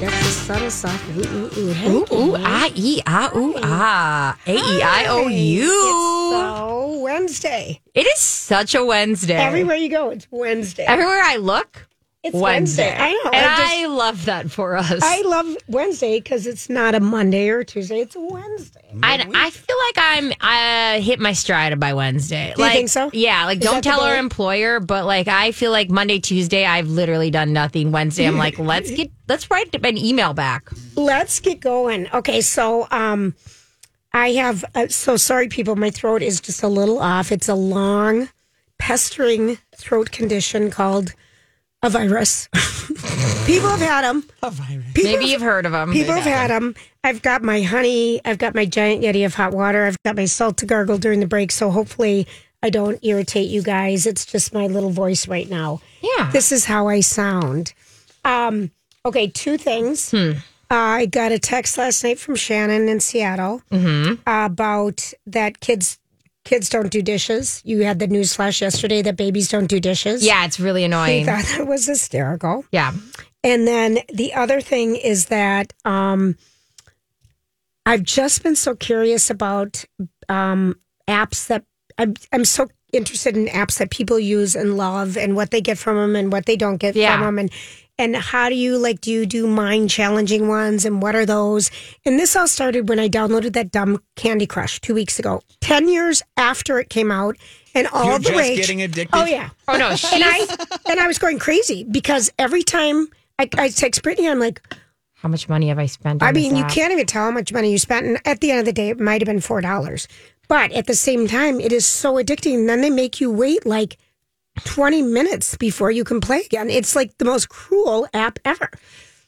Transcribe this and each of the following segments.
That's the subtle, soft. Ooh, ooh, ooh. Hey, Ooh, ooh, ah, e, ooh, ah. A, E, I, O, It's U. so Wednesday. It is such a Wednesday. Everywhere you go, it's Wednesday. Everywhere I look, It's Wednesday. Wednesday. I know. And I just- I love that for us. I love Wednesday because it's not a Monday or Tuesday. It's a Wednesday. I, I feel like I'm I hit my stride by Wednesday. you like, think so? Yeah, like Is don't tell our employer, but like I feel like Monday, Tuesday, I've literally done nothing. Wednesday, I'm like, let's get let's write an email back. Let's get going. Okay, so um, I have. Uh, so sorry, people. My throat is just a little off. It's a long, pestering throat condition called a virus. people have had them. A virus. Maybe you've heard of them. People have had them. I've got my honey. I've got my giant yeti of hot water. I've got my salt to gargle during the break. So hopefully I don't irritate you guys. It's just my little voice right now. Yeah. This is how I sound. Um, okay, two things. Hmm. Uh, I got a text last night from Shannon in Seattle Mm-hmm. about that kids kids don't do dishes. You had the news flash yesterday that babies don't do dishes. Yeah, it's really I annoying. thought that was hysterical. Yeah. And then the other thing is that um, I've just been so curious about um, apps that I'm, I'm so interested in apps that people use and love and what they get from them and what they don't get Yeah. from them and and how do you like do you do mind challenging ones and what are those and this all started when i downloaded that dumb candy crush two weeks ago 10 years after it came out and all You're the just rage getting addicted? oh yeah Oh no, and I and I was going crazy because every time I, I text Brittany, I'm like, how much money have I spent? On I mean, this you app? can't even tell how much money you spent, and at the end of the day, it might have been four dollars. But at the same time, it is so addicting. And then they make you wait like 20 minutes before you can play again. It's like the most cruel app ever.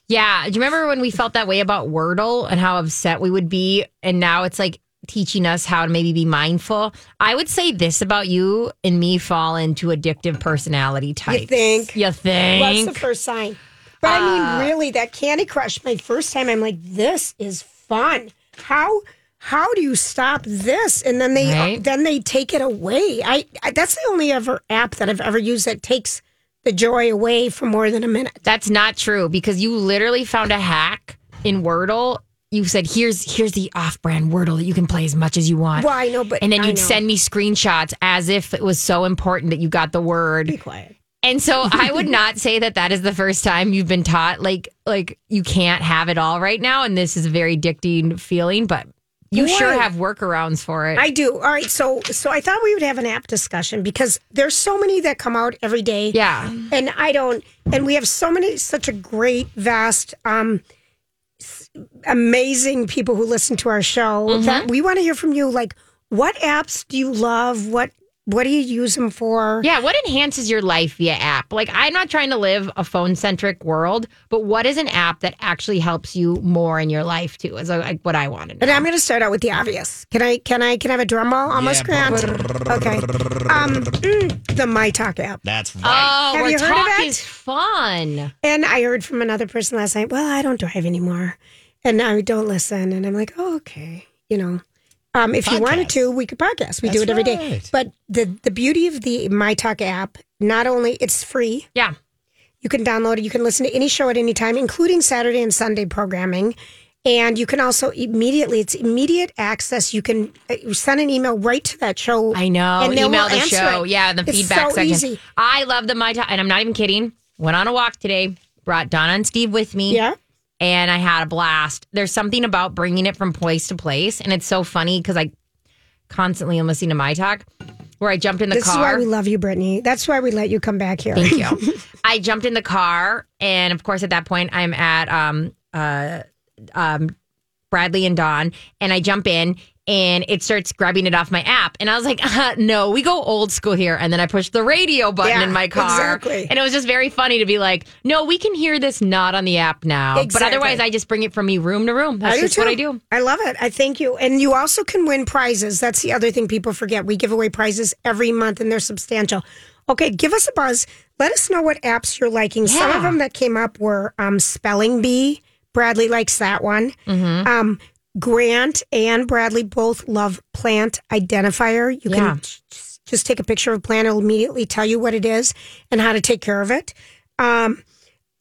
Yeah. Do you remember when we felt that way about Wordle and how upset we would be? And now it's like teaching us how to maybe be mindful. I would say this about you and me fall into addictive personality types. You think? You think? What's the first sign? But I mean, uh, really, that Candy Crush, my first time, I'm like, this is fun. How how do you stop this? And then they Right. then they take it away. I, I that's the only ever app that I've ever used that takes the joy away for more than a minute. That's not true because you literally found a hack in Wordle. You said, "Here's here's the off-brand Wordle that you can play as much as you want." Well, I know, but and then I you'd know. send me screenshots as if it was so important that you got the word. Be quiet. And so I would not say that that is the first time you've been taught like like you can't have it all right now, and this is a very addicting feeling. But you Boy. sure have workarounds for it. I do. All right. So so I thought we would have an app discussion because there's so many that come out every day. yeah, and I don't. And we have so many, such a great, vast, um, amazing people who listen to our show Mm-hmm. that we want to hear from you. Like, what apps do you love? What What do you use them for? yeah. What enhances your life via app? Like I'm not trying to live a phone centric world, but what is an app that actually helps you more in your life too? Is like what I want to know. And I'm going to start out with the obvious. Can I? Can I? Can I have a drum roll? Almost Yeah. grant. Okay. Um, mm, the My Talk app. That's right. Oh, Have where you heard of talk it? is fun. And I heard from another person last night, well, I don't drive anymore. And I don't listen. And I'm like, oh, okay. You know, um, if you wanted to, we could podcast. We do it every day. right. But the, the beauty of the My Talk app, not only it's free, Yeah. you can download it, you can listen to any show at any time, including Saturday and Sunday programming. And you can also immediately, it's immediate access. You can uh, send an email right to that show. I know. And Email the show. it. Yeah, the It's feedback so section. easy. I love the my Talk, and I'm not even kidding. Went on a walk today. Brought Donna and Steve with me. Yeah. And I had a blast. There's something about bringing it from place to place, and it's so funny because I constantly am listening to my talk. Where I jumped in the car This is why we love you, Brittany. That's why we let you come back here. Thank you. I jumped in the car, and of course, at that point, I'm at um uh um Bradley and Dawn, and I jump in. And it starts grabbing it off my app, and I was like, uh, "No, we go old school here." And then I pushed the radio button Yeah, in my car, exactly. and it was just very funny to be like, "No, we can hear this not on the app now." But otherwise, I just bring it from me room to room. That's I just what. I do. I love it. I thank you. And you also can win prizes. That's the other thing people forget. We give away prizes every month and they're substantial. Okay, give us a buzz. Let us know what apps you're liking. Some of them that came up were um, Spelling Bee. Bradley likes that one. Mm-hmm. Um, Grant and Bradley both love Plant Identifier. You Yeah. can just take a picture of a plant; it'll immediately tell you what it is and how to take care of it. Um,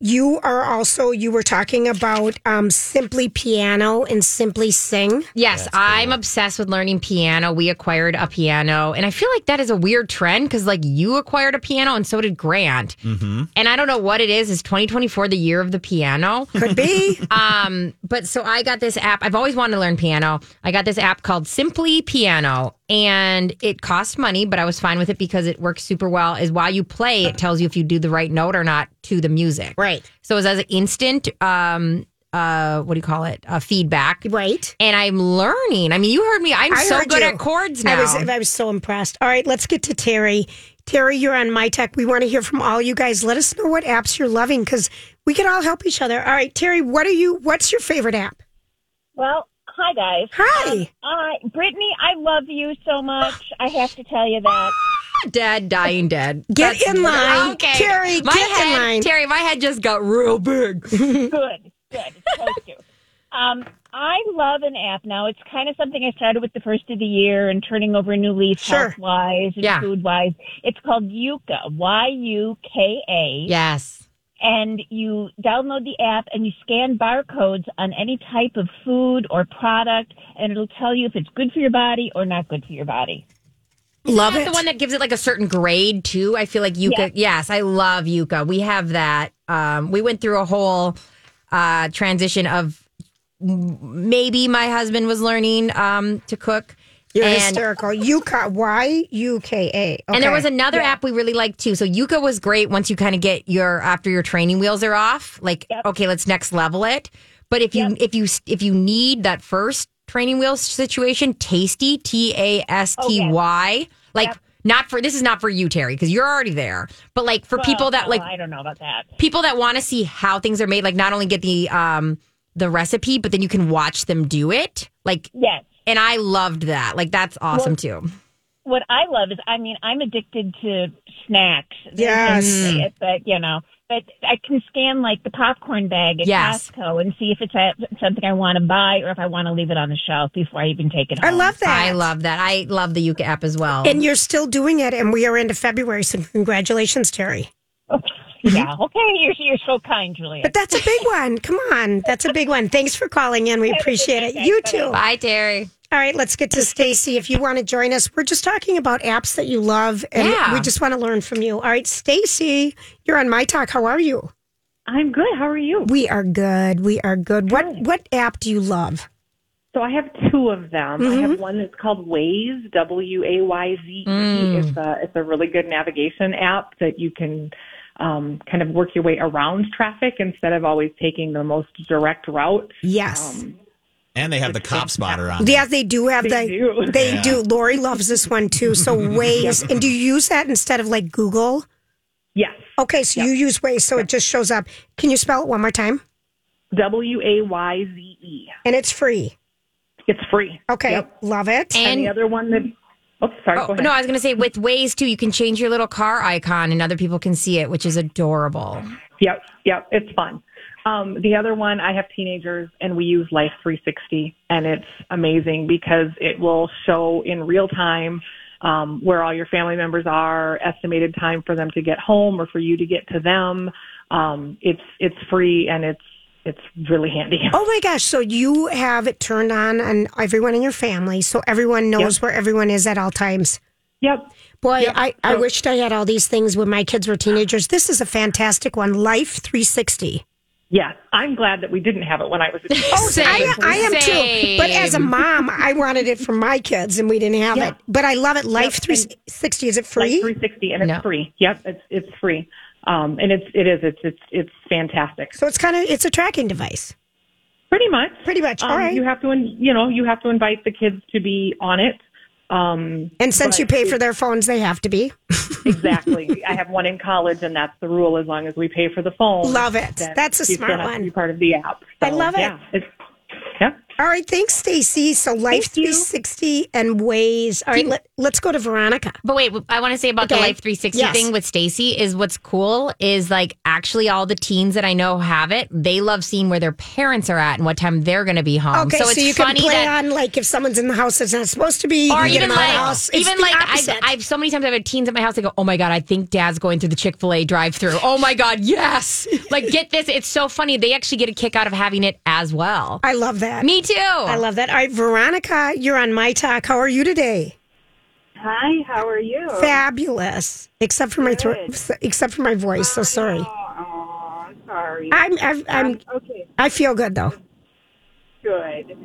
you are also you were talking about um, Simply Piano and Simply Sing. Yes, I'm obsessed with learning piano. We acquired a piano, and I feel like that is a weird trend because, like, you acquired a piano, and so did Grant. Mm-hmm. And I don't know what it is. Is 2024 the year of the piano? Could be. Um, but so I got this app. I've always wanted to learn piano. I got this app called Simply Piano, and it cost money, but I was fine with it because it works super well. Is while you play, it tells you if you do the right note or not to the music. Right. So it's as an instant. Um, uh, what do you call it? Uh, feedback. Right. And I'm learning. I mean, you heard me. I'm I so good you. at chords now. I was I was so impressed. All right, let's get to Terry. Terry, you're on My Talk. We want to hear from all you guys. Let us know what apps you're loving because we can all help each other. All right, Terry, what are you? What's your favorite app? Well, hi guys. Hi. Uh, Brittany, I love you so much. I have to tell you that. dead, dying dead. Get in line. Okay. Terry, my get in head, line. Terry, my head just got real big. Good, good. It's supposed to. Um, I love an app now. It's kind of something I started with the first of the year and turning over a new leaf Sure. health wise and Yeah. food wise. It's called Yuka, Y U K A. yes. And you download the app and you scan barcodes on any type of food or product, and it'll tell you if it's good for your body or not good for your body. Love it. the one that gives it like a certain grade too. I feel like Yuka. Yes, I love Yuka. We have that. Um, we went through a whole uh, transition of maybe my husband was learning um, to cook. You're and, hysterical. Yuka, Y U K A. and there was another app we really liked too. So Yuka was great once you kind of get your after your training wheels are off. Like Yep. okay, let's next level it. But if you if you if you need that first training wheels situation, Tasty T A S T Y, like Yep. not for this is not for you Terry because you're already there. But like for people that like I don't know about that. people that want to see how things are made, like not only get the um the recipe, but then you can watch them do it. Like Yes. And I loved that. Like that's awesome too. what I love is, I mean, I'm addicted to snacks. Yes. Say mm. it, but you know, but I can scan like the popcorn bag at Yes. Costco and see if it's a, something I want to buy or if I want to leave it on the shelf before I even take it home. I love that. I love that. I love the Yuka app as well. And you're still doing it, and we are into February. So congratulations, Terry. Mm-hmm. Yeah. Okay. You're you're so kind, Julia. But that's a big one. Come on, that's a big one. Thanks for calling in. We appreciate it. You too. Bye, Terry. All right, let's get to Stacy. If you want to join us, we're just talking about apps that you love, and Yeah. we just want to learn from you. All right, Stacy, you're on my talk. How are you? I'm good. How are you? We are good. We are good. What what app do you love? So I have two of them. I have mm-hmm. one that's called Waze, W A Y Z E. Mm. It's a it's a really good navigation app that you can um, kind of work your way around traffic instead of always taking the most direct route. Yes. And they have the cop spotter on. yeah, they do have They the. do. They Yeah. do. Lori loves this one too. So Waze, and do you use that instead of like Google? Yes, Okay, so you use Waze, so it just shows up. Can you spell it one more time? W A Y Z E. And it's free. It's free. Okay, Yep. love it. And the other one that oh sorry, oh, go ahead. no, I was going to say with Waze too, you can change your little car icon and other people can see it, which is adorable. Yep, yep, it's fun. Um, the other one, I have teenagers and we use Life 360 and it's amazing because it will show in real time um, where all your family members are, estimated time for them to get home or for you to get to them. Um, it's it's free and it's it's really handy. Oh my gosh! So you have it turned on on everyone in your family, so everyone knows where everyone is at all times. Yep. Boy, Yep. I, I So- wished I had all these things when my kids were teenagers. This is a fantastic one. Life 360. Yes, I'm glad that we didn't have it when I was a teenager. Oh, same. I, I am too. But as a mom, I wanted it for my kids, and we didn't have Yeah. it. But I love it. Life Yep, 360. Is it Life free? 360 and it's No. free. Yep, it's it's free. Um, and it's it is it's it's it's fantastic. So it's kind of it's a tracking device. Pretty much. Pretty much. Um, All right. You have to, in- you know, you have to invite the kids to be on it. Um, And since you pay for their phones, they have to be. exactly, I have one in college, and that's the rule. As long as we pay for the phone, Love it. That's a smart still have to one. Be part of the app. I love it. Yeah, it's, yeah. All right, thanks, Stacy. So Life Thank you. 360 and ways. All right, let, let's go to Veronica. But wait, I want to say about the Life 360 Yes. thing with Stacy is what's cool is like actually all the teens that I know have it. They love seeing where their parents are at and what time they're going to be home. Okay, so so, it's you can funny play that. on like if someone's in the house that's not supposed to be, you or can even like, house. Even like I've. I've so many times I've had teens at my house. They go, "Oh my god, I think Dad's going through the Chick Fil A drive-through." Oh my god, yes! like get this, it's so funny. They actually get a kick out of having it as well. I love that. Me too. I love that. All right, Veronica, you're on my talk. How are you today? Hi, how are you? Fabulous, except for my throat, except for my voice. So sorry. Oh, sorry. I'm, I'm, I'm Um, okay, I feel good though. good.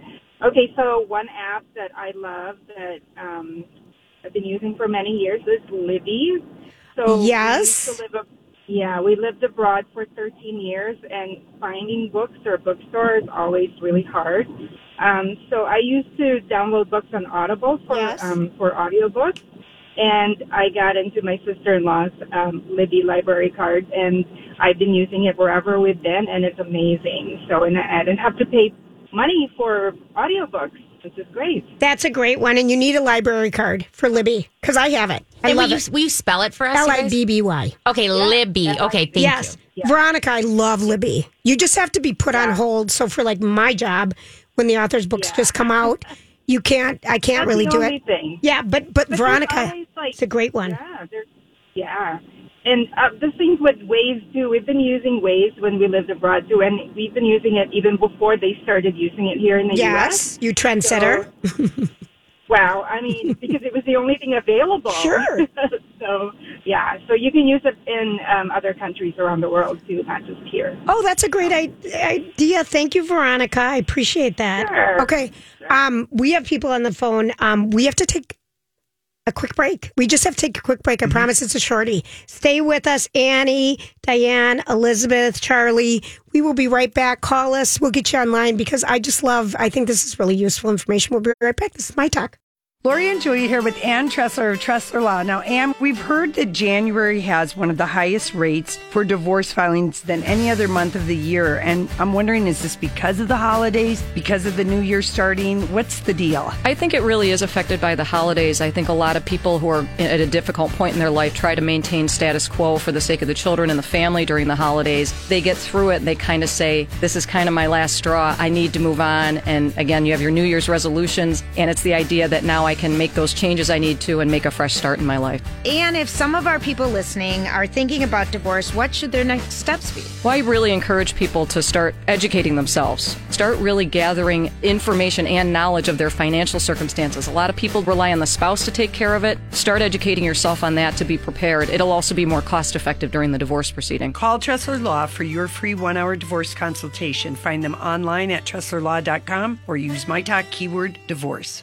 Okay, so one app that I love that um, I've been using for many years is Libby. So we Yes. used to live ab- yeah, we lived abroad for 13 years, and finding books or bookstore is always really hard. Um, so I used to download books on Audible for Yes. um, for audiobooks, and I got into my sister-in-law's um, Libby library card, and I've been using it wherever we've been, and it's amazing. So, and I didn't have to pay money for audiobooks, which is great. That's a great one, and you need a library card for Libby because I have it. I and will love you, it. will you spell it for us? L you I guys? B B Y. Okay, Libby. Okay, thank Yes, you. Veronica, I love Libby. You just have to be put on hold. So for like my job, when the author's books just come out, you can't. I can't That's really the do only it. Thing. Yeah, but but, there's Veronica, always, like- it's a great one. Yeah, yeah. And uh, the things with Waze too, we've been using Waze when we lived abroad too, and we've been using it even before they started using it here in the U.S. Yes, you trendsetter. Wow, I mean, because it was the only thing available. Sure. so, yeah, so you can use it in um, other countries around the world too, not just here. Oh, that's a great idea. Thank you, Veronica. I appreciate that. Sure. Okay. Um, we have people on the phone. Um, we have to take a quick break. We just have to take a quick break. I mm-hmm. promise it's a shorty. Stay with us, Annie, Diane, Elizabeth, Charlie. We will be right back. Call us. We'll get you online because I just love, I think this is really useful information. We'll be right back. This is my talk. Lori and Julia here with Ann Tressler of Tressler Law. Now, Ann, we've heard that January has one of the highest rates for divorce filings than any other month of the year. And I'm wondering, is this because of the holidays, because of the new year starting? What's the deal? I think it really is affected by the holidays. I think a lot of people who are at a difficult point in their life try to maintain status quo for the sake of the children and the family during the holidays. They get through it and they kind of say, This is kind of my last straw. I need to move on. And again, you have your New Year's resolutions, and it's the idea that now I can make those changes I need to and make a fresh start in my life. And if some of our people listening are thinking about divorce, what should their next steps be? Well, I really encourage people to start educating themselves. Start really gathering information and knowledge of their financial circumstances. A lot of people rely on the spouse to take care of it. Start educating yourself on that to be prepared. It'll also be more cost effective during the divorce proceeding. Call Tressler Law for your free one hour divorce consultation. Find them online at TresslerLaw.com or use my talk keyword divorce.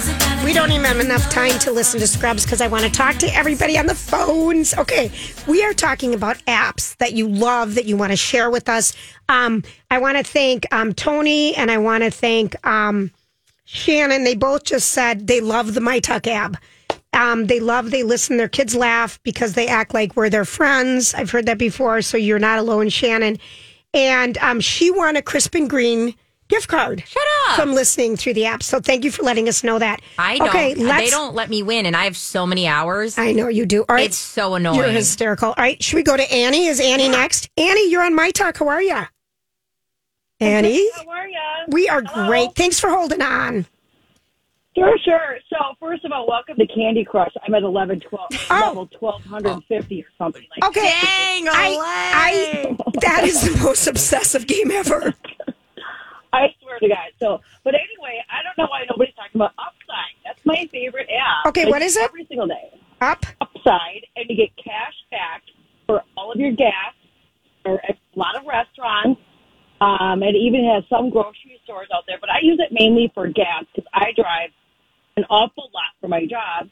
We don't even have enough time to listen to Scrubs because I want to talk to everybody on the phones. Okay, we are talking about apps that you love that you want to share with us. Um, I want to thank um, Tony and I want to thank um, Shannon. They both just said they love the MyTalk app. Um, they love, they listen, their kids laugh because they act like we're their friends. I've heard that before, so you're not alone, Shannon. And um, she won a Crisp and Green gift card. Shut up. From listening through the app. So thank you for letting us know that. I don't. Okay, let's. they don't let me win, and I have so many hours. I know you do. All right. It's so annoying. You're hysterical. All right. Should we go to Annie? Is Annie next? Annie, you're on my talk. How are you? Annie? How are ya? We are great. Thanks for holding on. Sure, sure. So first of all, welcome to Candy Crush. I'm at 11, 12, level 1250 or something like that Okay. Dang, I, I, that is the most obsessive game ever. I swear to God. So, but anyway, I don't know why nobody's talking about Upside. That's my favorite app. Okay, what it? Every single day. Up. Upside, and you get cash back for all of your gas or a lot of restaurants. Um, and even has some grocery stores out there, but I use it mainly for gas because I drive an awful lot for my job.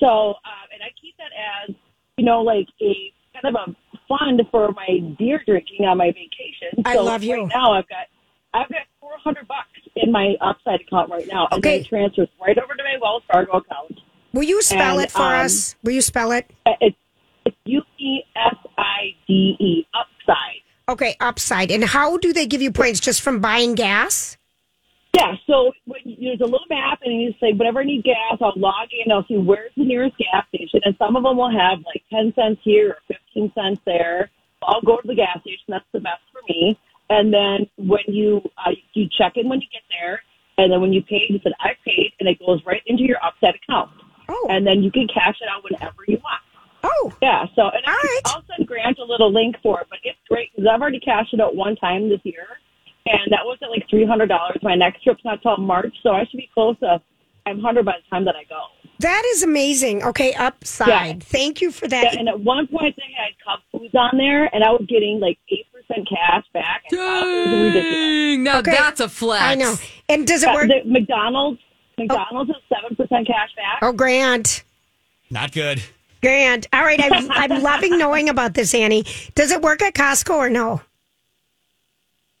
So, um, and I keep that as, you know, like a kind of a fund for my beer drinking on my vacation. I so love you. Right now, I've got I've got four hundred bucks in my Upside account right now, and Okay. then it transfers right over to my Wells Fargo account. Will you spell And, it for um, us? Will you spell it? It's it's U E S I D E Upside. Okay, upside. And how do they give you points just from buying gas? Yeah, so when there's a little map, and you say, whenever I need gas, I'll log in, I'll see where's the nearest gas station, and some of them will have like 10 cents here or 15 cents there. I'll go to the gas station, that's the best for me. And then when you, uh, you check in when you get there, and then when you pay, you said, I paid, and it goes right into your Upside account. Oh. And then you can cash it out whenever you want. Oh. Yeah, so, and All I, right. I'll send Grant a little link for it, but it's great because I've already cashed it out one time this year, and that was at like $300. My next trip's not till March, so I should be close to 500 by the time that I go. That is amazing. Okay, upside. Yeah. Thank you for that. Yeah, and at one point they had Cub Foods on there, and I was getting like 8% cash back. I thought it was ridiculous. Dang, now Okay. that's a flex. I know. And does it Uh, work? the McDonald's, McDonald's is 7% cash back. Oh, Grant. Not good. Grant. All right. I'm, I'm loving knowing about this, Annie. Does it work at Costco or no?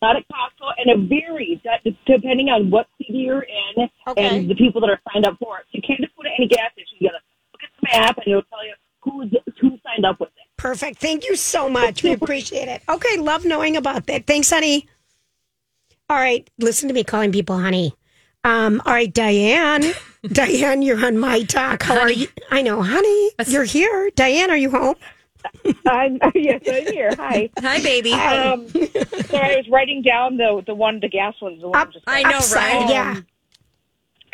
Not at Costco, and it varies that, depending on what city you're in Okay. and the people that are signed up for it. So You can't just put it in any gas station. You gotta look at the map, and it'll tell you who's who signed up with it. Perfect. Thank you so much. We appreciate it. Okay. Love knowing about that. Thanks, honey. All right. Listen to me calling people honey. Um, all right, Diane. Diane, you're on my talk. How are you? I know, honey. You're here. Diane, are you home? I'm, yes, I'm here. Hi. Hi, baby. Um, sorry, I was writing down the the one, the gas ones. The one Up, just I know, upside, right? Yeah.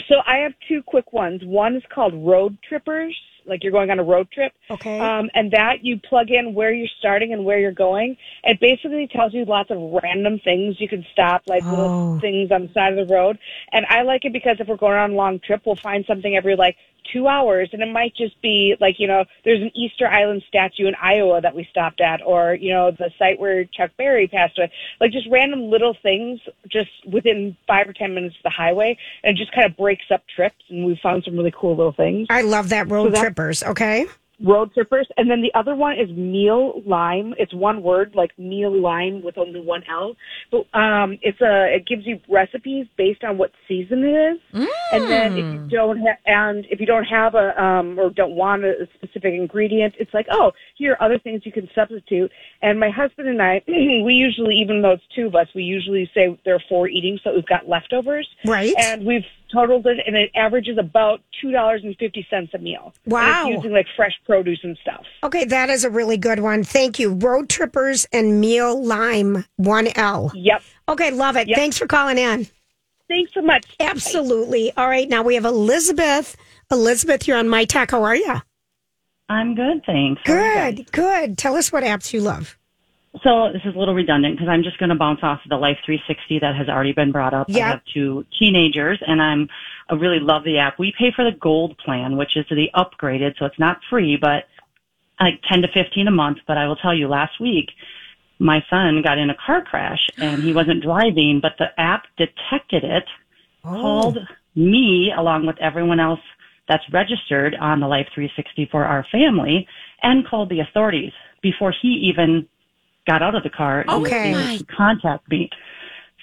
So I have two quick ones. One is called Road Trippers, like you're going on a road trip. Okay. Um, and that you plug in where you're starting and where you're going. It basically tells you lots of random things you can stop, like Oh. little things on the side of the road. And I like it because if we're going on a long trip, we'll find something every like two hours, and it might just be like you know, there's an Easter Island statue in Iowa that we stopped at, or you know, the site where Chuck Berry passed away. Like just random little things, just within five or ten minutes of the highway, and it just kind of breaks up trips. And we found some really cool little things. I love that road So that- trippers. Okay. Road trippers, and then the other one is Mealime. It's one word, like Mealime with only one L. But um, it's a it gives you recipes based on what season it is, and then if you don't have and if you don't have a um or don't want a specific ingredient, it's like oh here are other things you can substitute. And my husband and I, we usually even though it's two of us, we usually say there are four eating, so we've got leftovers, Right. and we've totaled it, and it averages about two dollars and fifty cents a meal. And Wow. it's using like fresh produce and stuff. Okay, that is a really good one. Thank you. Road trippers and Mealime, one L. Yep. Okay, love it. Yep. Thanks for calling in. Thanks so much. Absolutely. All right, now we have Elizabeth. Elizabeth, you're on my talk. How are you? I'm good, thanks. How Good, good. Tell us what apps you love. So this is a little redundant because I'm just going to bounce off of the Life 360 that has already been brought up. Yep. I have two teenagers, and I'm I really love the app. We pay for the gold plan, which is the upgraded, so it's not free, but like 10 to 15 a month. But I will tell you, last week my son got in a car crash and he wasn't driving, but the app detected it, oh. called me along with everyone else that's registered on the Life 360 for our family, and called the authorities before he even got out of the car and was Okay. able to contact me.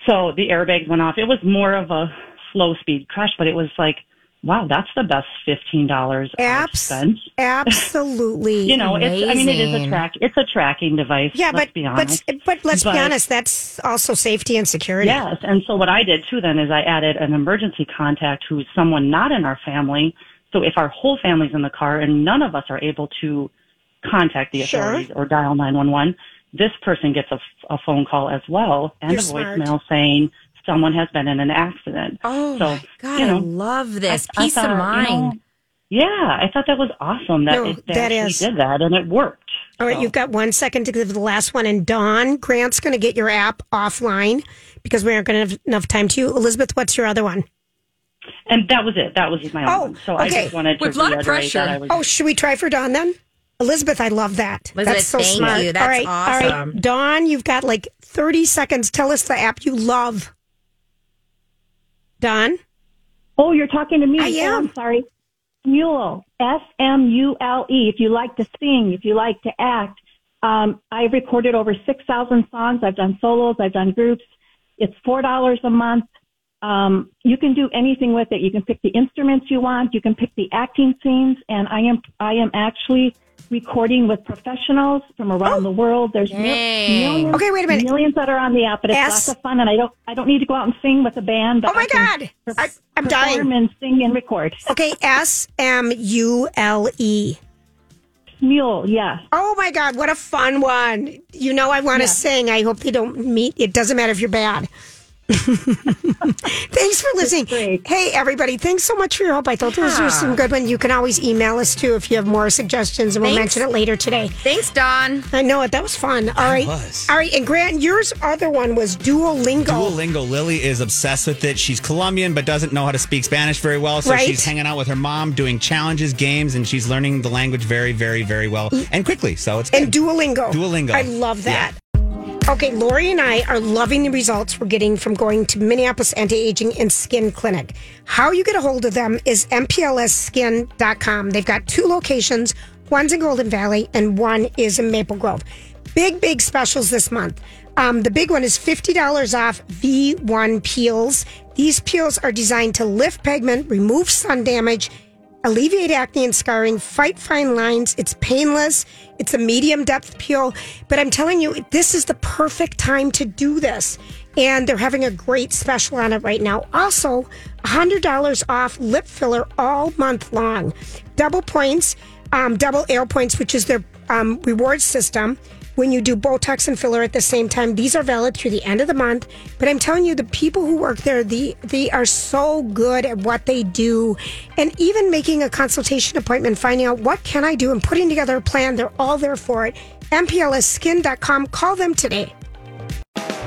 So the airbags went off. It was more of a slow speed crash, but it was like, wow, that's the best fifteen dollars Apps, spent. absolutely. You know, it's I mean it is a track it's a tracking device. Yeah, let's but be but honest. but let's But- be honest. That's also safety and security. Yes, and so what I did too then is I added an emergency contact who's someone not in our family. So if our whole family's in the car and none of us are able to contact the Sure. authorities or dial 911, this person gets a, a phone call as well and You're a smart. voicemail saying someone has been in an accident. Oh so, my God, you know, I love this. I- I Peace of thought, you know, mind. yeah, I thought that was awesome that No, it, that actually is. did that and it worked. All right, So- you've got one second to give the last one. And Dawn, Grant's going to get your app offline because we aren't going to have enough time to you. Elizabeth, what's your other one? And that was it. That was my Oh, own. So I okay. just wanted to With a lot of pressure. that I was Oh, should we try for Dawn then? Elizabeth, I love that. Elizabeth, That's so thank smart. you. That's all right, All awesome. right, Dawn, you've got like 30 seconds. Tell us the app you love. Dawn? Oh, you're talking to me. I Oh, am. I'm sorry. Smule, S M U L E. If you like to sing, if you like to act, um, I've recorded over 6,000 songs. I've done solos. I've done groups. It's $4 a month. Um, you can do anything with it. You can pick the instruments you want. You can pick the acting scenes. And I am, I am actually recording with professionals from around the world. There's mil- millions. Okay, wait a minute. Millions that are on the app, but it's S- lots of fun. And I don't, I don't need to go out and sing with a band. But Oh my I can God. I, I'm dying. perform and sing and record. Okay, S M U L E. Smule, yeah. Oh my God, what a fun one. You know, I want to Yeah. sing. I hope they don't meet. It doesn't matter if you're bad. thanks for listening. Hey, everybody, thanks so much for your help. I thought those were some good ones. You can always email us too if you have more suggestions, and we'll Thanks. mention it later today. Thanks, Don. I know it. That was fun. All right. was. All right. And Grant, yours other one was Duolingo. Duolingo. Lily is obsessed with it. She's Colombian, but doesn't know how to speak Spanish very well. So Right. she's hanging out with her mom, doing challenges, games, and she's learning the language very, very, very well and quickly. So it's good. and Duolingo. Duolingo. I love that. Okay, Lori and I are loving the results we're getting from going to Minneapolis Anti-Aging and Skin Clinic. How you get a hold of them is mplsskin.com. They've got two locations. One's in Golden Valley and one is in Maple Grove. Big, big specials this month. Um, the big one is $50 off V1 peels. These peels are designed to lift pigment, remove sun damage, alleviate acne and scarring, fight fine lines. It's painless. It's a medium depth peel. But I'm telling you, this is the perfect time to do this. And they're having a great special on it right now. Also, $100 off lip filler all month long. Double points, um, double air points, which is their um, reward system when you do Botox and filler at the same time. These are valid through the end of the month. But I'm telling you, the people who work there, the, they are so good at what they do. And even making a consultation appointment, finding out what can I do and putting together a plan, they're all there for it. MPLSskin.com. Call them today.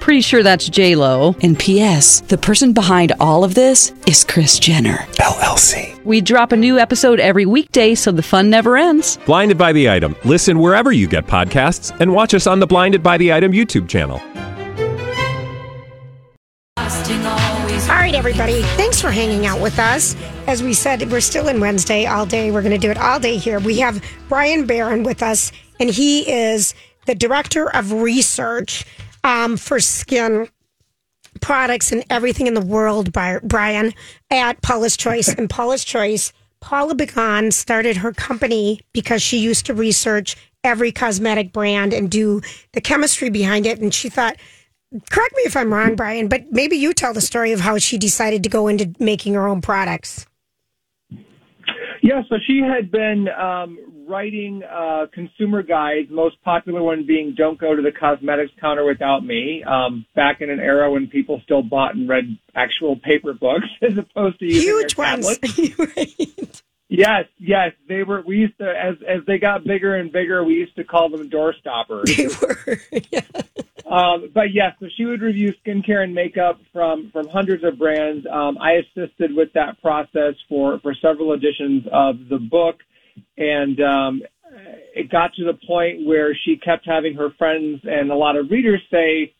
Pretty sure that's J Lo. And P.S. The person behind all of this is Kris Jenner LLC. We drop a new episode every weekday, so the fun never ends. Blinded by the item. Listen wherever you get podcasts, and watch us on the Blinded by the Item YouTube channel. All right, everybody. Thanks for hanging out with us. As we said, we're still in Wednesday all day. We're going to do it all day here. We have Bryan Barron with us, and he is the director of research um, for skin products and everything in the world, Bryan, at Paula's Choice. And Paula's Choice, Paula Begoun started her company because she used to research every cosmetic brand and do the chemistry behind it. And she thought, correct me if I'm wrong, Bryan, but maybe you tell the story of how she decided to go into making her own products. Yeah, so she had been um, writing uh, consumer guides, most popular one being "Don't Go to the Cosmetics Counter Without Me." Um, back in an era when people still bought and read actual paper books as opposed to using Huge their ones. tablets. Yes, yes, they were. We used to, as as they got bigger and bigger, we used to call them door stoppers. They were. Um, but yes, so she would review skincare and makeup from from hundreds of brands. Um, I assisted with that process for for several editions of the book, and um, it got to the point where she kept having her friends and a lot of readers say,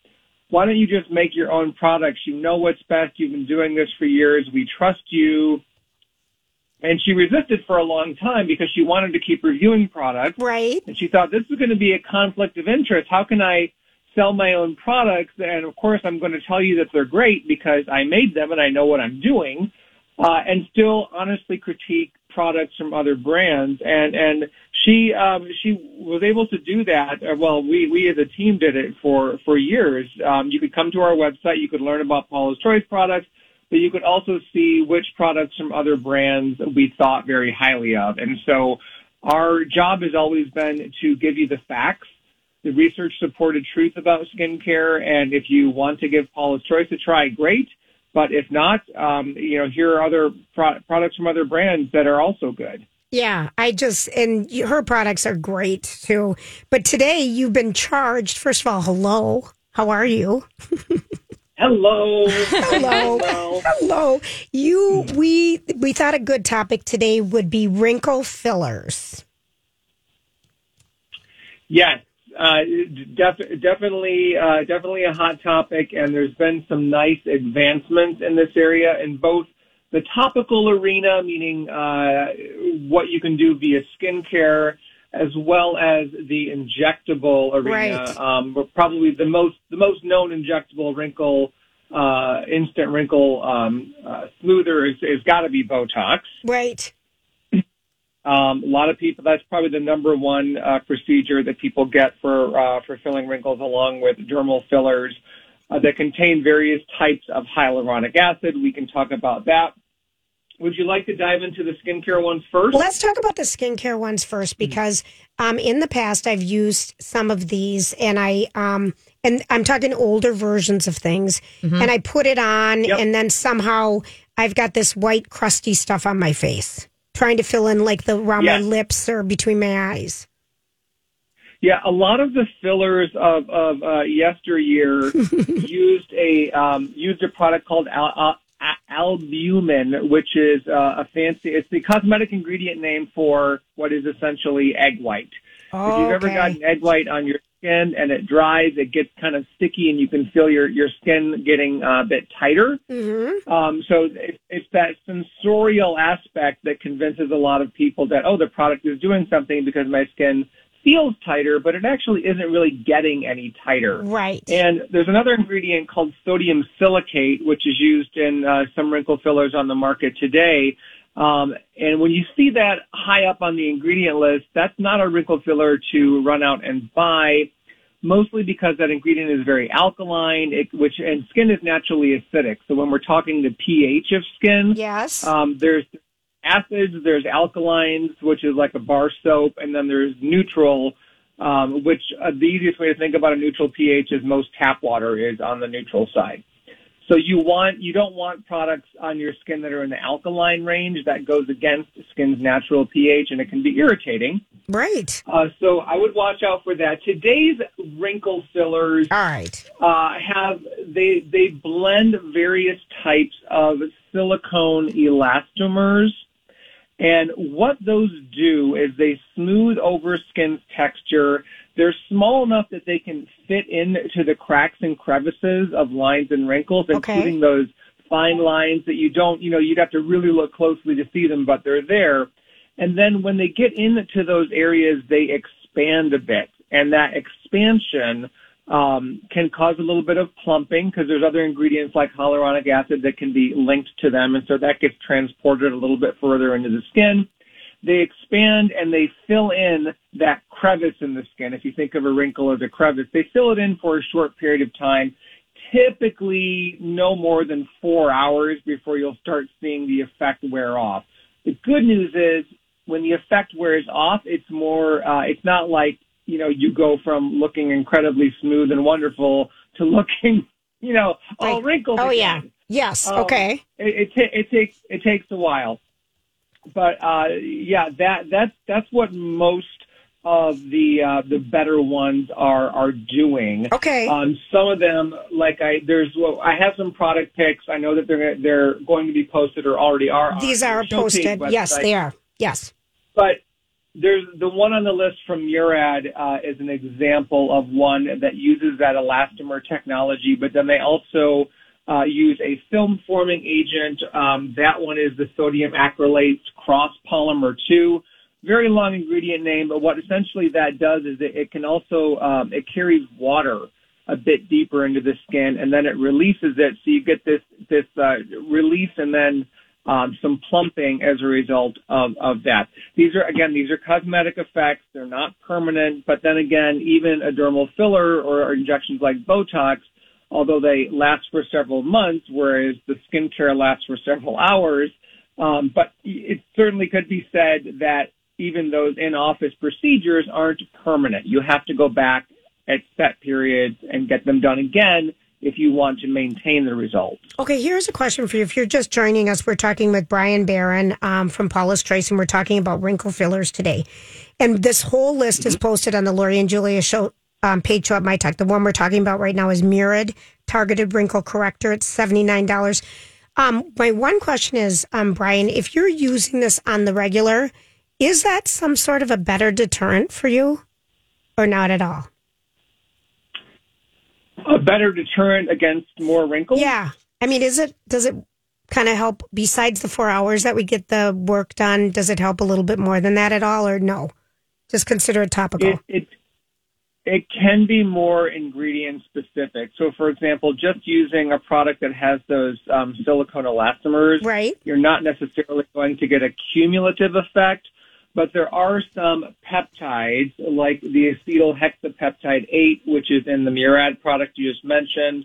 why don't you just make your own products? You know what's best. You've been doing this for years. We trust you. And she resisted for a long time because she wanted to keep reviewing products. Right. And she thought this was going to be a conflict of interest. How can I sell my own products? And of course, I'm going to tell you that they're great because I made them and I know what I'm doing. Uh, and still honestly critique products from other brands. And, and she, um, she was able to do that. Uh, Well, we, we as a team did it for, for years. Um, you could come to our website. You could learn about Paula's Choice products but you could also see which products from other brands we thought very highly of. And so our job has always been to give you the facts, the research supported truth about skincare. And if you want to give Paula's Choice a try, great. But if not, um, you know, here are other pro- products from other brands that are also good. Yeah, I just and her products are great too. But today you've been charged. First of all, hello. How are you? Hello. Hello. Hello. You we we thought a good topic today would be wrinkle fillers. Yes, uh, def- definitely, uh, definitely a hot topic, and there's been some nice advancements in this area in both the topical arena, meaning uh, what you can do via skincare, as well as the injectable arena. Right. Um, probably the most the most known injectable wrinkle, uh, instant wrinkle um, uh, smoother is, is got to be Botox. Right. Um, a lot of people, that's probably the number one uh, procedure that people get for uh, for filling wrinkles, along with dermal fillers uh, that contain various types of hyaluronic acid. We can talk about that. Would you like to dive into the skincare ones first? Let's talk about the skincare ones first because um, in the past I've used some of these and I um, and I'm talking older versions of things Mm-hmm. and I put it on and then somehow I've got this white crusty stuff on my face trying to fill in like the around my Yes. lips or between my eyes. Yeah, a lot of the fillers of, of uh, yesteryear used a um, used a product called al- al- albumin, which is uh, a fancy. It's the cosmetic ingredient name for what is essentially egg white. if you've ever Okay. gotten egg white on your skin and it dries, it gets kind of sticky, and you can feel your your skin getting uh, a bit tighter. Mm-hmm. Um, so it, it's that sensorial aspect that convinces a lot of people that oh, the product is doing something because my skin feels tighter, but it actually isn't really getting any tighter. Right. And there's another ingredient called sodium silicate, which is used in uh, some wrinkle fillers on the market today. Um, and when you see that high up on the ingredient list, that's not a wrinkle filler to run out and buy, mostly because that ingredient is very alkaline, it, which and skin is naturally acidic. So when we're talking the pH of skin, Yes. um, there's acids, there's alkalines, which is like a bar soap, and then there's neutral, um, which uh, the easiest way to think about a neutral pH is most tap water is on the neutral side. So you want you don't want products on your skin that are in the alkaline range. That goes against skin's natural pH, and it can be irritating. Right. Uh, so I would watch out for that. Today's wrinkle fillers, all right, uh, have they they blend various types of silicone elastomers, and what those do is they smooth over skin's texture. They're small enough that they can fit into the cracks and crevices of lines and wrinkles, Okay. including those fine lines that you don't, you know, you'd have to really look closely to see them, but they're there. And then when they get into those areas, they expand a bit. And that expansion um, can cause a little bit of plumping because there's other ingredients like hyaluronic acid that can be linked to them. And so that gets transported a little bit further into the skin. They expand and they fill in that crevice in the skin. If you think of a wrinkle as a crevice, they fill it in for a short period of time typically no more than four hours before you'll start seeing the effect wear off. The good news is when the effect wears off, it's more, uh, it's not like, you know, you go from looking incredibly smooth and wonderful to looking, you know, all wrinkled. Oh, yeah. Yes. Um, okay. It, it, ta- it takes, it takes a while. But, uh, yeah, that, that's, that's what most of the uh, the better ones are are doing. Okay. Um, some of them, like I, there's well, I have some product picks. I know that they're they're going to be posted or already are. These the are posted. Yes, they are. Yes. But there's the one on the list from Murad uh, is an example of one that uses that elastomer technology, but then they also uh, use a film forming agent. Um, that one is the sodium acrylate cross polymer 2. Very long ingredient name, but what essentially that does is it, it can also, um, it carries water a bit deeper into the skin and then it releases it. So you get this, this, uh, release and then, um, some plumping as a result of, of that. These are, again, these are cosmetic effects. They're not permanent, but then again, even a dermal filler or injections like Botox, although they last for several months, whereas the skincare lasts for several hours. Um, but it certainly could be said that even those in-office procedures aren't permanent. You have to go back at set periods and get them done again if you want to maintain the results. Okay, here's a question for you. If you're just joining us, we're talking with Bryan Barron um, from Paula's Choice, and we're talking about wrinkle fillers today. And this whole list is posted on the Lori and Julia show um, page show at My Talk. The one we're talking about right now is Murad Targeted Wrinkle Corrector. It's $79. Um, my one question is, um, Bryan, if you're using this on the regular, is that some sort of a better deterrent for you or not at all? A better deterrent against more wrinkles? Yeah. I mean, is it, does it kind of help besides the four hours that we get the work done? Does it help a little bit more than that at all or no? Just consider it topical. It, it, it can be more ingredient specific. So, for example, just using a product that has those um, silicone elastomers, right? You're not necessarily going to get a cumulative effect, but there are some peptides like the acetyl hexapeptide 8, which is in the Murad product you just mentioned.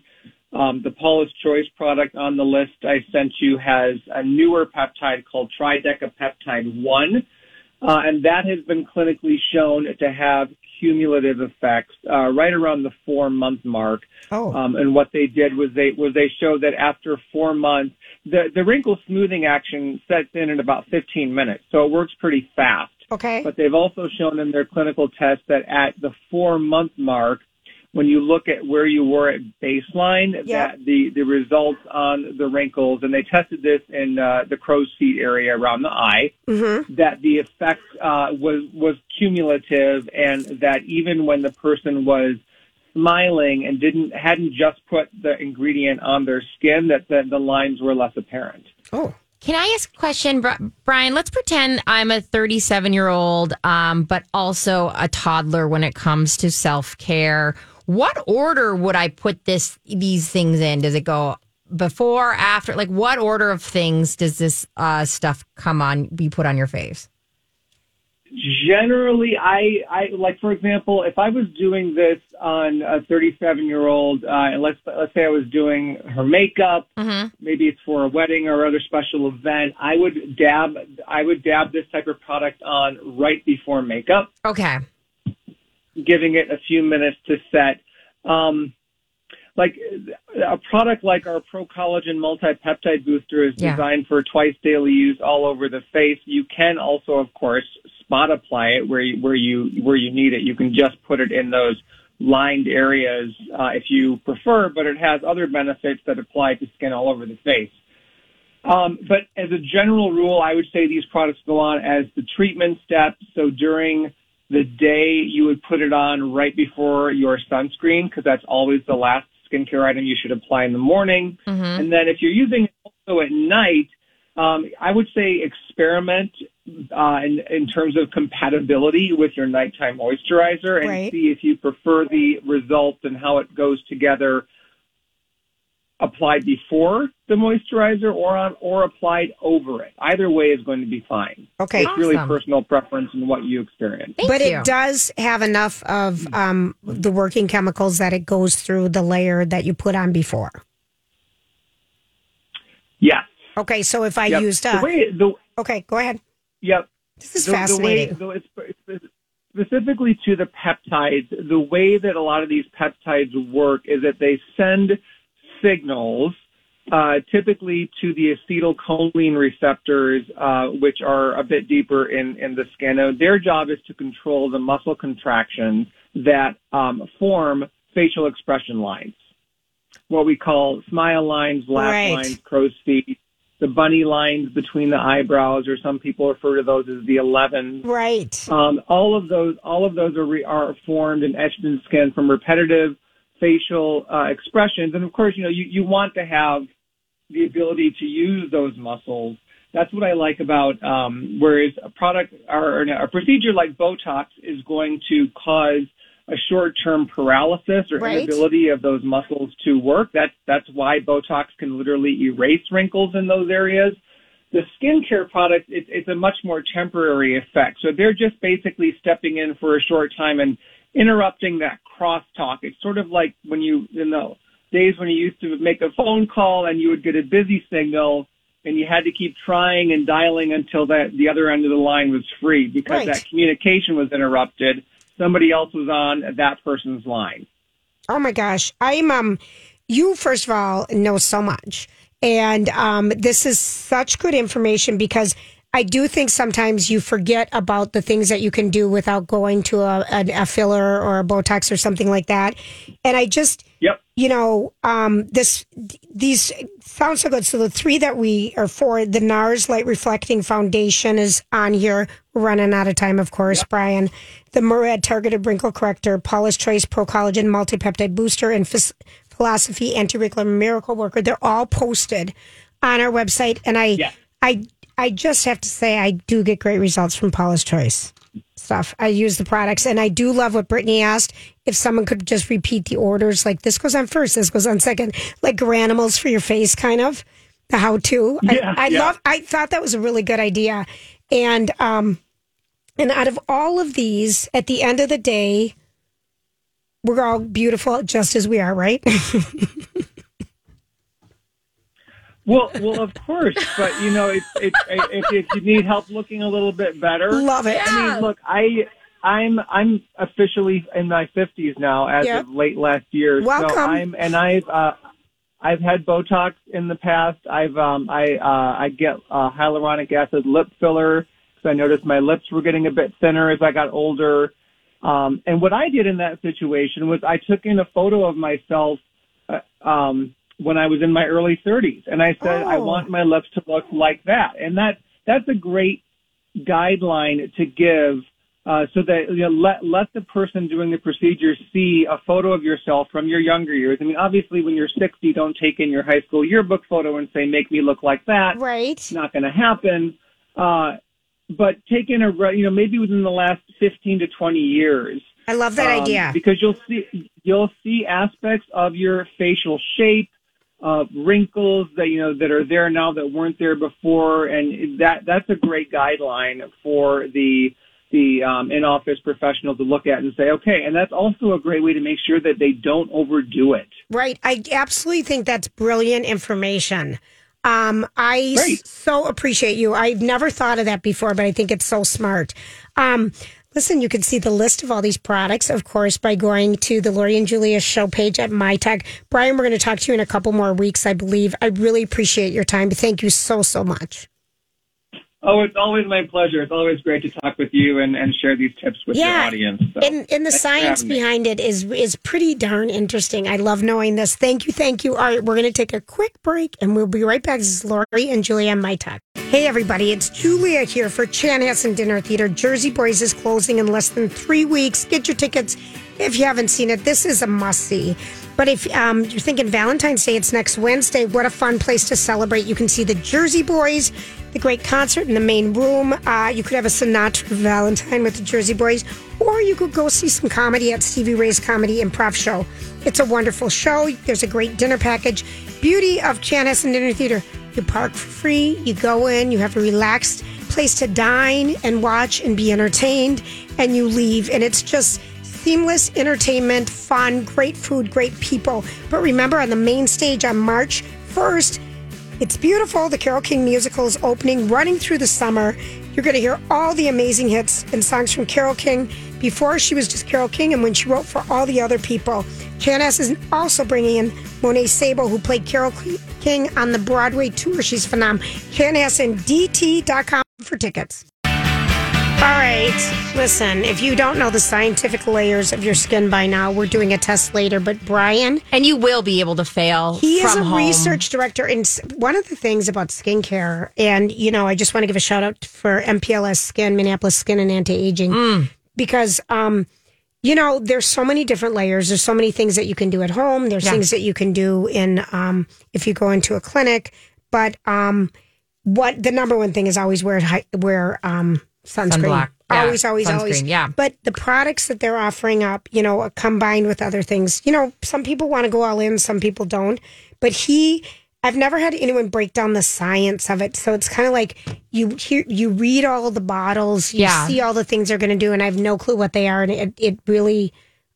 Um, the Paula's Choice product on the list I sent you has a newer peptide called tridecapeptide 1, uh, and that has been clinically shown to have cumulative effects uh, right around the four month mark. Oh. Um, and what they did was they was they showed that after four months, the the wrinkle smoothing action sets in in about 15 minutes, so it works pretty fast. Okay. But they've also shown in their clinical test that at the four month mark, when you look at where you were at baseline, Yeah. that the, the results on the wrinkles, and they tested this in uh, the crow's feet area around the eye, Mm-hmm. that the effect uh, was was cumulative, and that even when the person was smiling and didn't hadn't just put the ingredient on their skin, that the, the lines were less apparent. Oh. Can I ask a question, Bryan? Let's pretend I'm a 37 year old, um, but also a toddler when it comes to self care. What order would I put this these things in? Does it go before, after? Like, what order of things does this uh, stuff come on? Be put on your face? Generally, I, I like, for example, if I was doing this on a 37 year old, uh, and let's let's say I was doing her makeup, maybe it's for a wedding or other special event, I would dab, I would dab this type of product on right before makeup. Okay. Giving it a few minutes to set. Um, like a product like our Pro Collagen Multi-Peptide Booster is Yeah. designed for twice daily use all over the face. You can also, of course, spot apply it where you, where you where you need it. You can just put it in those lined areas uh, if you prefer, but it has other benefits that apply to skin all over the face. Um, but as a general rule, I would say these products go on as the treatment step. So during the day, you would put it on right before your sunscreen because that's always the last skincare item you should apply in the morning. And then if you're using it also at night, um, I would say experiment uh, in, in terms of compatibility with your nighttime moisturizer and Right. see if you prefer the results and how it goes together applied before the moisturizer or on or applied over it. Either way is going to be fine. Okay. It's really personal preference and what you experience. but it does have enough of um, the working chemicals that it goes through the layer that you put on before. Yes. Okay, so if I Yep. used the uh, way the okay, go ahead. Yep. This is the, fascinating. The way, the, it's, specifically to the peptides, the way that a lot of these peptides work is that they send signals, uh, typically to the acetylcholine receptors, uh, which are a bit deeper in, in the skin. Now, their job is to control the muscle contractions that um, form facial expression lines, what we call smile lines, laugh Right. lines, crow's feet, the bunny lines between the eyebrows, or some people refer to those as the 11. Right. Um, all of those, all of those are, re, are formed and etched in skin from repetitive facial uh, expressions. And of course, you know, you, you want to have the ability to use those muscles. That's what I like about, um, whereas a product or, or a procedure like Botox is going to cause a short-term paralysis or Right. inability of those muscles to work. That's that's why Botox can literally erase wrinkles in those areas. The skincare product, it, it's a much more temporary effect. So they're just basically stepping in for a short time and interrupting that crosstalk. It's sort of like when you, in the days when you used to make a phone call and you would get a busy signal and you had to keep trying and dialing until that the other end of the line was free because Right. that communication was interrupted. Somebody else was on that person's line. Oh my gosh. I'm um you first of all know so much. And um this is such good information because I do think sometimes you forget about the things that you can do without going to a, a, filler or a Botox or something like that. And I just, yep. you know, um, this these sound so good. So the three that we are for the NARS Light Reflecting Foundation is on here. We're running out of time, of course, Bryan. The Murad Targeted Wrinkle Corrector, Paula's Choice Pro Collagen Multipeptide Booster, and Phys- Philosophy Anti-Wrinkler Miracle Worker. They're all posted on our website, and I, I, I just have to say, I do get great results from Paula's Choice stuff. I use the products, and I do love what Brittany asked. If someone could just repeat the orders, like this goes on first, this goes on second, like Garanimals for your face, kind of the how to. Yeah, I, I yeah. love. I thought that was a really good idea, and um, and out of all of these, at the end of the day, we're all beautiful just as we are, right? Well, well, of course, but you know, if if, if if you need help looking a little bit better, Love it. I mean, look, I I'm I'm officially in my fifties now, as Yep. of late last year. Welcome. So I'm and I've uh, I've had Botox in the past. I've um I uh I get uh, hyaluronic acid lip filler because I noticed my lips were getting a bit thinner as I got older. Um, and what I did in that situation was I took in a photo of myself uh, um, when I was in my early 30s, and I said I Oh. want my lips to look like that, and that that's a great guideline to give. Uh, so that you know, let let the person doing the procedure see a photo of yourself from your younger years. I mean, obviously, when you're 60, don't take in your high school yearbook photo and say, "Make me look like that." Right. It's not going to happen. Uh, but take in a you know maybe within the last 15 to 20 years. I love that Um, idea. because you'll see you'll see aspects of your facial shape, uh, wrinkles that you know that are there now that weren't there before, and that that's a great guideline for the the um, in-office professional to look at and say, okay, and that's also a great way to make sure that they don't overdo it. Right. I absolutely think that's brilliant information. Um, I s- so appreciate you. I've never thought of that before, but I think it's so smart. Um, listen, you can see the list of all these products, of course, by going to the Lori and Julia show page at MyTech. Bryan, we're going to talk to you in a couple more weeks, I believe. I really appreciate your time. Thank you so, so much. Oh, it's always my pleasure. It's always great to talk with you and, and share these tips with your audience. So, and and the science behind it is is pretty darn interesting. I love knowing this. Thank you, thank you. All right, we're going to take a quick break, and we'll be right back. This is Lori and Julia on My Talk. Hey, everybody, it's Julia here for Chanhassen Dinner Theater. Jersey Boys is closing in less than three weeks. Get your tickets if you haven't seen it. This is a must see. But if um, you're thinking Valentine's Day, it's next Wednesday. What a fun place to celebrate! You can see the Jersey Boys, the great concert in the main room. Uh, you could have a Sinatra Valentine with the Jersey Boys, or you could go see some comedy at Stevie Ray's Comedy Improv Show. It's a wonderful show. There's a great dinner package. Beauty of Chanhassen Dinner Theater. You park for free. You go in. You have a relaxed place to dine and watch and be entertained, and you leave. And it's just seamless entertainment, fun, great food, great people. But remember, on the main stage on March 1st, it's beautiful. The Carole King musical is opening, running through the summer. You're going to hear all the amazing hits and songs from Carole King before she was just Carole King and when she wrote for all the other people. Chanhassen is also bringing in Monet Sable, who played Carole King on the Broadway tour. She's phenomenal. ChanhassenDT.com for tickets. All right. Listen, if you don't know the scientific layers of your skin by now, we're doing a test later. But Bryan, and you will be able to fail. he is a home. research director. And one of the things about skincare, and you know, I just want to give a shout out for MPLS Skin, Minneapolis Skin and Anti Aging, Mm. because um, you know, there's so many different layers. There's so many things that you can do at home. There's Yeah. things that you can do in um, if you go into a clinic. But um, what the number one thing is always wear wear um, sunscreen. Sunblock. Yeah, always, always, always. yeah. But the products that they're offering up, you know, combined with other things, you know, some people want to go all in, some people don't. But he, I've never had anyone break down the science of it. So it's kind of like you hear, you read all the bottles, you Yeah. see all the things they're going to do, and I have no clue what they are. And it, it really,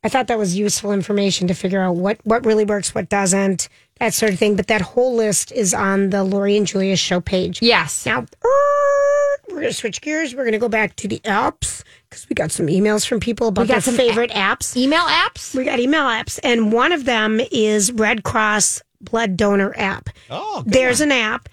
I thought that was useful information to figure out what what really works, what doesn't, that sort of thing. But that whole list is on the Lori and Julia show page. Yes. Now er, we're going to switch gears. We're going to go back to the apps because we got some emails from people about We got their some favorite apps. Email apps? We got email apps, and one of them is Red Cross Blood Donor app. Oh, There's an app,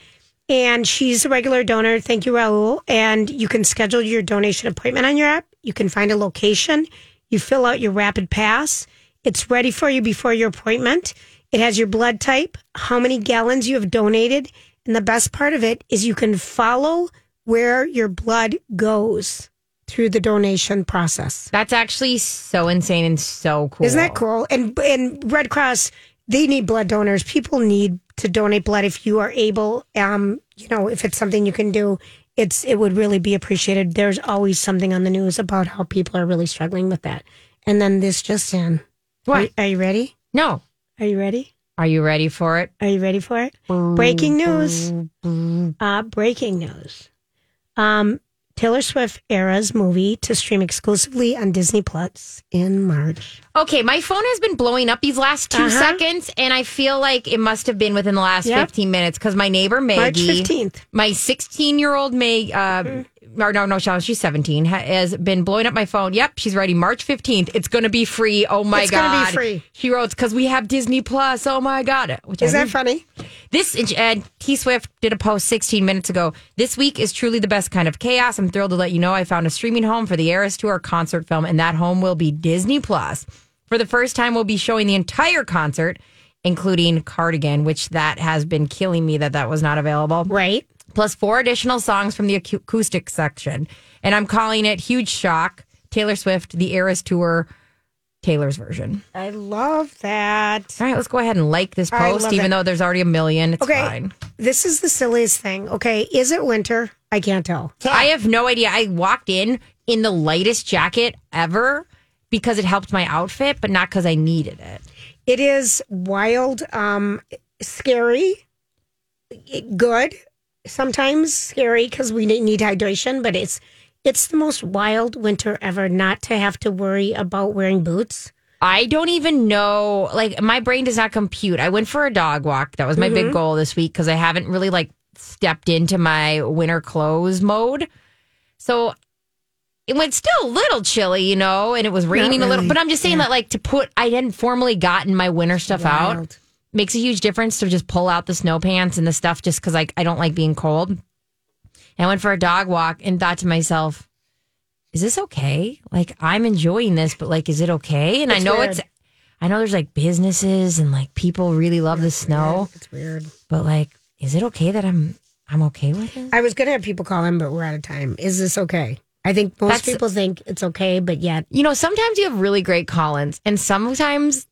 and she's a regular donor. Thank you, Raul. And you can schedule your donation appointment on your app. You can find a location. You fill out your rapid pass. It's ready for you before your appointment. It has your blood type, how many gallons you have donated, and the best part of it is you can follow where your blood goes through the donation process. That's actually so insane and so cool. Isn't that cool? And and Red Cross, they need blood donors. People need to donate blood if you are able. Um, you know, if it's something you can do, it's it would really be appreciated. There's always something on the news about how people are really struggling with that. And then this just in. What? Are, are you ready? No. Are you ready? Are you ready for it? Are you ready for it? Breaking news. Uh, breaking news. Um, Taylor Swift Eras movie to stream exclusively on Disney Plus in March. Okay, my phone has been blowing up these last 2 Uh-huh. seconds, and I feel like it must have been within the last Yep. 15 minutes because my neighbor March Maggie, 15th. my 16 year old May, uh, or no, no, she's 17, has been blowing up my phone. Yep, she's writing March 15th. It's going to be free. Oh my It's God. It's gonna be free. She wrote, because we have Disney Plus. Oh my God. Which I Is that did- funny? This and T Swift did a post 16 minutes ago. This week is truly the best kind of chaos. I'm thrilled to let you know I found a streaming home for the Eras Tour concert film, and that home will be Disney Plus. For the first time, we'll be showing the entire concert, including Cardigan, which that has been killing me that that was not available. Right. Plus four additional songs from the acoustic section, and I'm calling it "Huge Shock." Taylor Swift, the Eras Tour, Taylor's version. I love that. All right, let's go ahead and like this post, even it. though there's already a million. It's okay. fine. This is the silliest thing. Okay. Is it winter? I can't tell. I have no idea. I walked in in the lightest jacket ever because it helped my outfit, but not because I needed it. It is wild, um, scary, good, sometimes scary because we need hydration, but it's it's the most wild winter ever not to have to worry about wearing boots. I don't even know. Like my brain does not compute. I went for a dog walk. That was my big Mhm. goal this week because I haven't really like stepped into my winter clothes mode. So it went still a little chilly, you know, and it was raining a little. But I'm just saying Yeah. that like to put I hadn't formally gotten my winter stuff out Wild. Makes a huge difference to just pull out the snow pants and the stuff just because like I don't like being cold. And I went for a dog walk and thought to myself, is this okay? Like I'm enjoying this, but like, is it okay? And I know weird. it's, I know there's like businesses and like people really love the snow, It's weird. but like, is it okay that I'm, I'm okay with it? I was to have people call in, but we're out of time. Is this okay? I think most That's- people think it's okay, but yet You know, sometimes you have really great call-ins and sometimes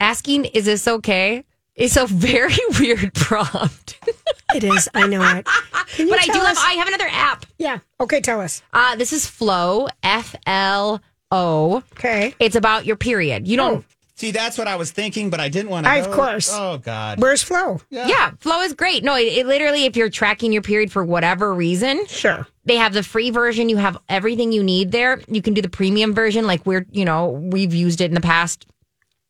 asking, is this okay? Is a very weird prompt. it is. I know it. Can you but I do tell have, I have another app. Yeah. Okay. Tell us. Uh, this is Flo, F L O. Okay. It's about your period. You don't. See, that's what I was thinking, but I didn't want to. I, of course. Oh God. Where's Flo? Yeah. Flo is great. No, it, it literally, if you're tracking your period for whatever reason, sure. They have the free version. You have everything you need there. You can do the premium version, like we're, you know, we've used it in the past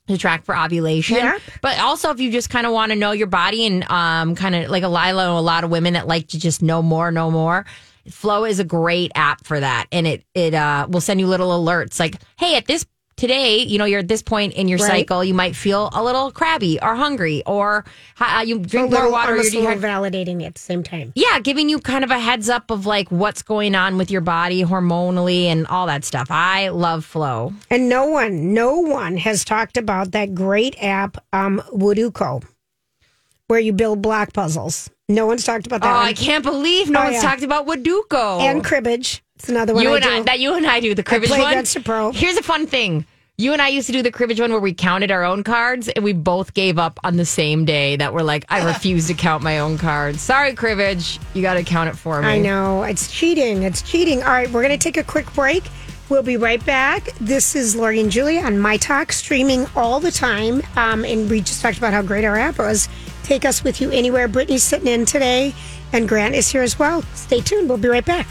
to track for ovulation. But also, if you just kind of want to know your body and um, kind of like a Lila, a lot of women that like to just know more, know more. Flo is a great app for that, and it it uh, will send you little alerts like, "Hey, at this today, you know, you're at this point in your Right. cycle, you might feel a little crabby or hungry, or uh, you drink little, more water. you're dehydrated. validating at the same time. Yeah, giving you kind of a heads up of like what's going on with your body hormonally and all that stuff. I love Flo. And no one, no one has talked about that great app, um, Woodoku, where you build block puzzles. No one's talked about Oh, that. one. I can't believe no Oh, one's yeah. talked about Woodoku And cribbage. It's another one You I and do. I, that you and I do the cribbage play one. against a pro. Here's a fun thing. You and I used to do the cribbage one where we counted our own cards, and we both gave up on the same day. That we're like, I refuse to count my own cards. Sorry, cribbage, you got to count it for me. I know. It's cheating. It's cheating. All right, we're going to take a quick break. We'll be right back. This is Lori and Julia on My Talk, streaming all the time. Um, and we just talked about how great our app was. Take us with you anywhere. Brittany's sitting in today, and Grant is here as well. Stay tuned. We'll be right back.